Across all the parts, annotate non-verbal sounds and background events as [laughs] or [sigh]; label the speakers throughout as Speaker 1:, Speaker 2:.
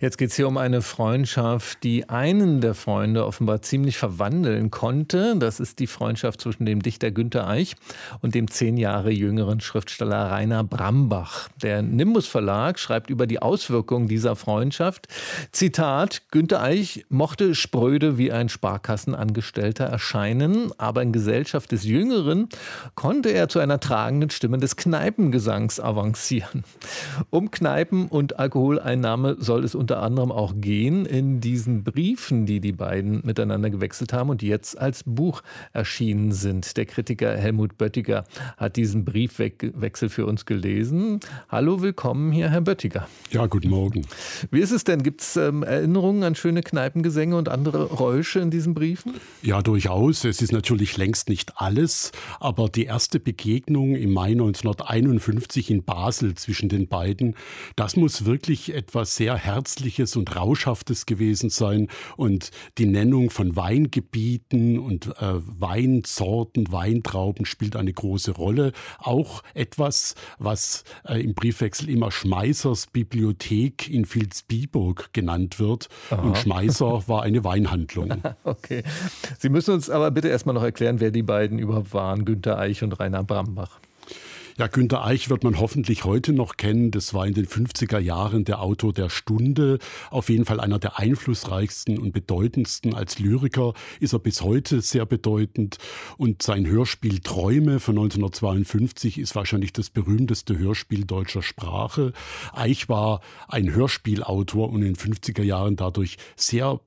Speaker 1: Jetzt geht es hier um eine Freundschaft, die einen der Freunde offenbar ziemlich verwandeln konnte. Das ist die Freundschaft zwischen dem Dichter Günter Eich und dem zehn Jahre jüngeren Schriftsteller Rainer Brambach. Der Nimbus Verlag schreibt über die Auswirkungen dieser Freundschaft. Zitat, Günter Eich mochte spröde wie ein Sparkassenangestellter erscheinen, aber in Gesellschaft des Jüngeren konnte er zu einer tragenden Stimme des Kneipengesangs avancieren. Um Kneipen und Alkoholeinnahme soll es unter anderem auch gehen in diesen Briefen, die die beiden miteinander gewechselt haben und jetzt als Buch erschienen sind. Der Kritiker Helmut Böttiger hat diesen Briefwechsel für uns gelesen. Hallo, willkommen hier, Herr Böttiger.
Speaker 2: Ja, guten Morgen.
Speaker 1: Wie ist es denn? Gibt es ähm, Erinnerungen an schöne Kneipengesänge und andere Räusche in diesen Briefen?
Speaker 2: Ja, durchaus. Es ist natürlich längst nicht alles, aber die erste Begegnung im Mai 1951 in Basel zwischen den beiden, das muss wirklich etwas sehr herzliches Herzliches und Rauschhaftes gewesen sein. Und die Nennung von Weingebieten und äh, Weinsorten, Weintrauben spielt eine große Rolle. Auch etwas, was äh, im Briefwechsel immer Schmeissers Bibliothek in Vilsbiburg genannt wird. Aha. Und Schmeisser war eine Weinhandlung. [laughs]
Speaker 1: okay. Sie müssen uns aber bitte erstmal noch erklären, wer die beiden überhaupt waren, Günter Eich und Rainer Brambach.
Speaker 2: Ja, Günter Eich wird man hoffentlich heute noch kennen. Das war in den 50er Jahren der Autor der Stunde. Auf jeden Fall einer der einflussreichsten und bedeutendsten. Als Lyriker ist er bis heute sehr bedeutend. Und sein Hörspiel Träume von 1952 ist wahrscheinlich das berühmteste Hörspiel deutscher Sprache. Eich war ein Hörspielautor und in den 50er Jahren dadurch sehr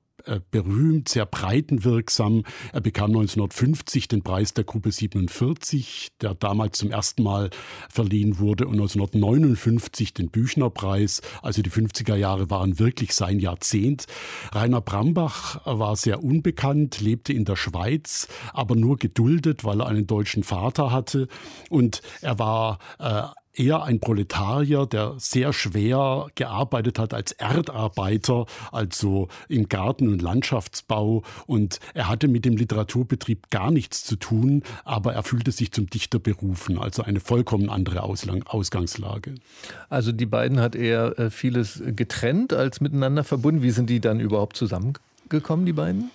Speaker 2: berühmt, sehr breitenwirksam. Er bekam 1950 den Preis der Gruppe 47, der damals zum ersten Mal verliehen wurde, und 1959 den Büchnerpreis. Also die 50er Jahre waren wirklich sein Jahrzehnt. Rainer Brambach war sehr unbekannt, lebte in der Schweiz, aber nur geduldet, weil er einen deutschen Vater hatte. Und er war äh, eher ein Proletarier, der sehr schwer gearbeitet hat als Erdarbeiter, also im Garten- und Landschaftsbau. Und er hatte mit dem Literaturbetrieb gar nichts zu tun, aber er fühlte sich zum Dichter berufen, also eine vollkommen andere Ausgangslage.
Speaker 1: Also die beiden hat er äh, vieles getrennt als miteinander verbunden. Wie sind die dann überhaupt zusammengekommen, die beiden?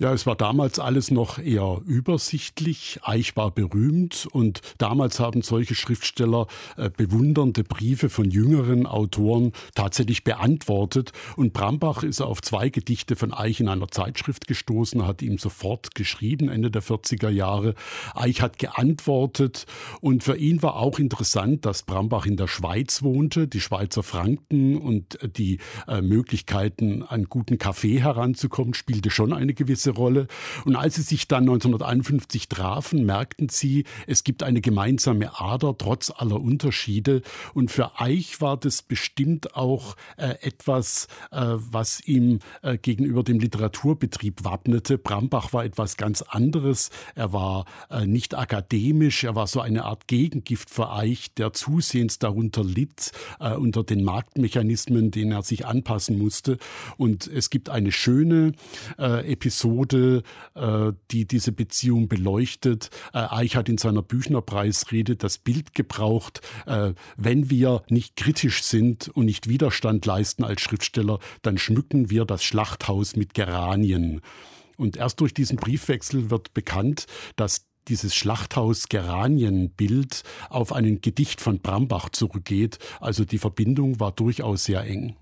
Speaker 2: Ja, es war damals alles noch eher übersichtlich. Eich war berühmt und damals haben solche Schriftsteller äh, bewundernde Briefe von jüngeren Autoren tatsächlich beantwortet. Und Brambach ist auf zwei Gedichte von Eich in einer Zeitschrift gestoßen, hat ihm sofort geschrieben, Ende der 40er Jahre. Eich hat geantwortet und für ihn war auch interessant, dass Brambach in der Schweiz wohnte, die Schweizer Franken und äh, die äh, Möglichkeiten, an guten Kaffee heranzukommen, spielte schon eine gewisse gewisse Rolle. Und als sie sich dann 1951 trafen, merkten sie, es gibt eine gemeinsame Ader trotz aller Unterschiede. Und für Eich war das bestimmt auch äh, etwas, äh, was ihm äh, gegenüber dem Literaturbetrieb wappnete. Brambach war etwas ganz anderes. Er war äh, nicht akademisch, er war so eine Art Gegengift für Eich, der zusehends darunter litt, äh, unter den Marktmechanismen, denen er sich anpassen musste. Und es gibt eine schöne äh, Episode, Methode, äh, die diese Beziehung beleuchtet. Äh, Eich hat in seiner Büchnerpreisrede das Bild gebraucht, äh, wenn wir nicht kritisch sind und nicht Widerstand leisten als Schriftsteller, dann schmücken wir das Schlachthaus mit Geranien. Und erst durch diesen Briefwechsel wird bekannt, dass dieses Schlachthaus-Geranien-Bild auf ein Gedicht von Brambach zurückgeht. Also die Verbindung war durchaus sehr eng.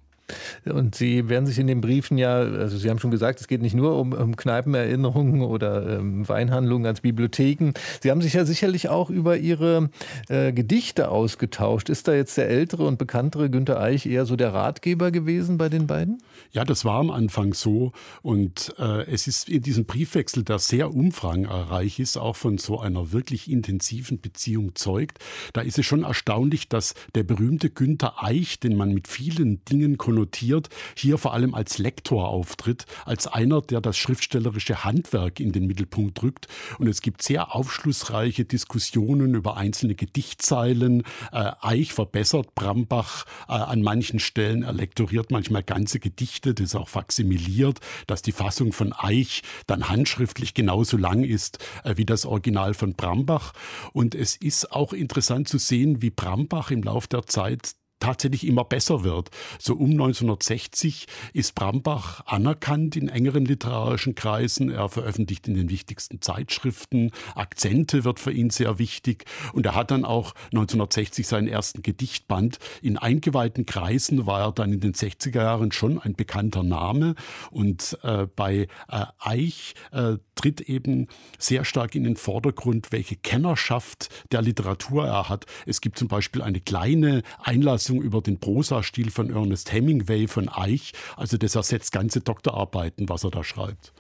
Speaker 1: Und Sie werden sich in den Briefen ja, also Sie haben schon gesagt, es geht nicht nur um, um Kneipenerinnerungen oder ähm, Weinhandlungen als Bibliotheken. Sie haben sich ja sicherlich auch über Ihre äh, Gedichte ausgetauscht. Ist da jetzt der ältere und bekanntere Günter Eich eher so der Ratgeber gewesen bei den beiden?
Speaker 2: Ja, das war am Anfang so. Und äh, es ist in diesem Briefwechsel, der sehr umfangreich ist, auch von so einer wirklich intensiven Beziehung zeugt. Da ist es schon erstaunlich, dass der berühmte Günter Eich, den man mit vielen Dingen konfrontiert, konnotiert, hier vor allem als Lektor auftritt, als einer, der das schriftstellerische Handwerk in den Mittelpunkt rückt. Und es gibt sehr aufschlussreiche Diskussionen über einzelne Gedichtzeilen. Äh, Eich verbessert Brambach äh, an manchen Stellen. Er lektoriert manchmal ganze Gedichte, das ist auch faksimiliert, dass die Fassung von Eich dann handschriftlich genauso lang ist äh, wie das Original von Brambach. Und es ist auch interessant zu sehen, wie Brambach im Laufe der Zeit tatsächlich immer besser wird. So um 1960 ist Brambach anerkannt in engeren literarischen Kreisen. Er veröffentlicht in den wichtigsten Zeitschriften. Akzente wird für ihn sehr wichtig. Und er hat dann auch 1960 seinen ersten Gedichtband. In eingeweihten Kreisen war er dann in den 60er Jahren schon ein bekannter Name. Und äh, bei äh, Eich äh, tritt eben sehr stark in den Vordergrund, welche Kennerschaft der Literatur er hat. Es gibt zum Beispiel eine kleine Einlassung über den Prosastil von Ernest Hemingway von Eich. Also das ersetzt ganze Doktorarbeiten, was er da schreibt.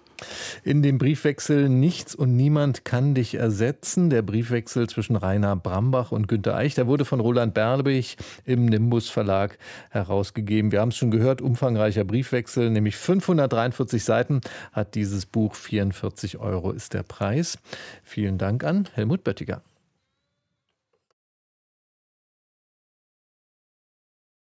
Speaker 1: In dem Briefwechsel Nichts und Niemand kann dich ersetzen. Der Briefwechsel zwischen Rainer Brambach und Günter Eich, der wurde von Roland Berbig im Nimbus Verlag herausgegeben. Wir haben es schon gehört, umfangreicher Briefwechsel, nämlich 543 Seiten hat dieses Buch. 44 Euro ist der Preis. Vielen Dank an Helmut Böttiger.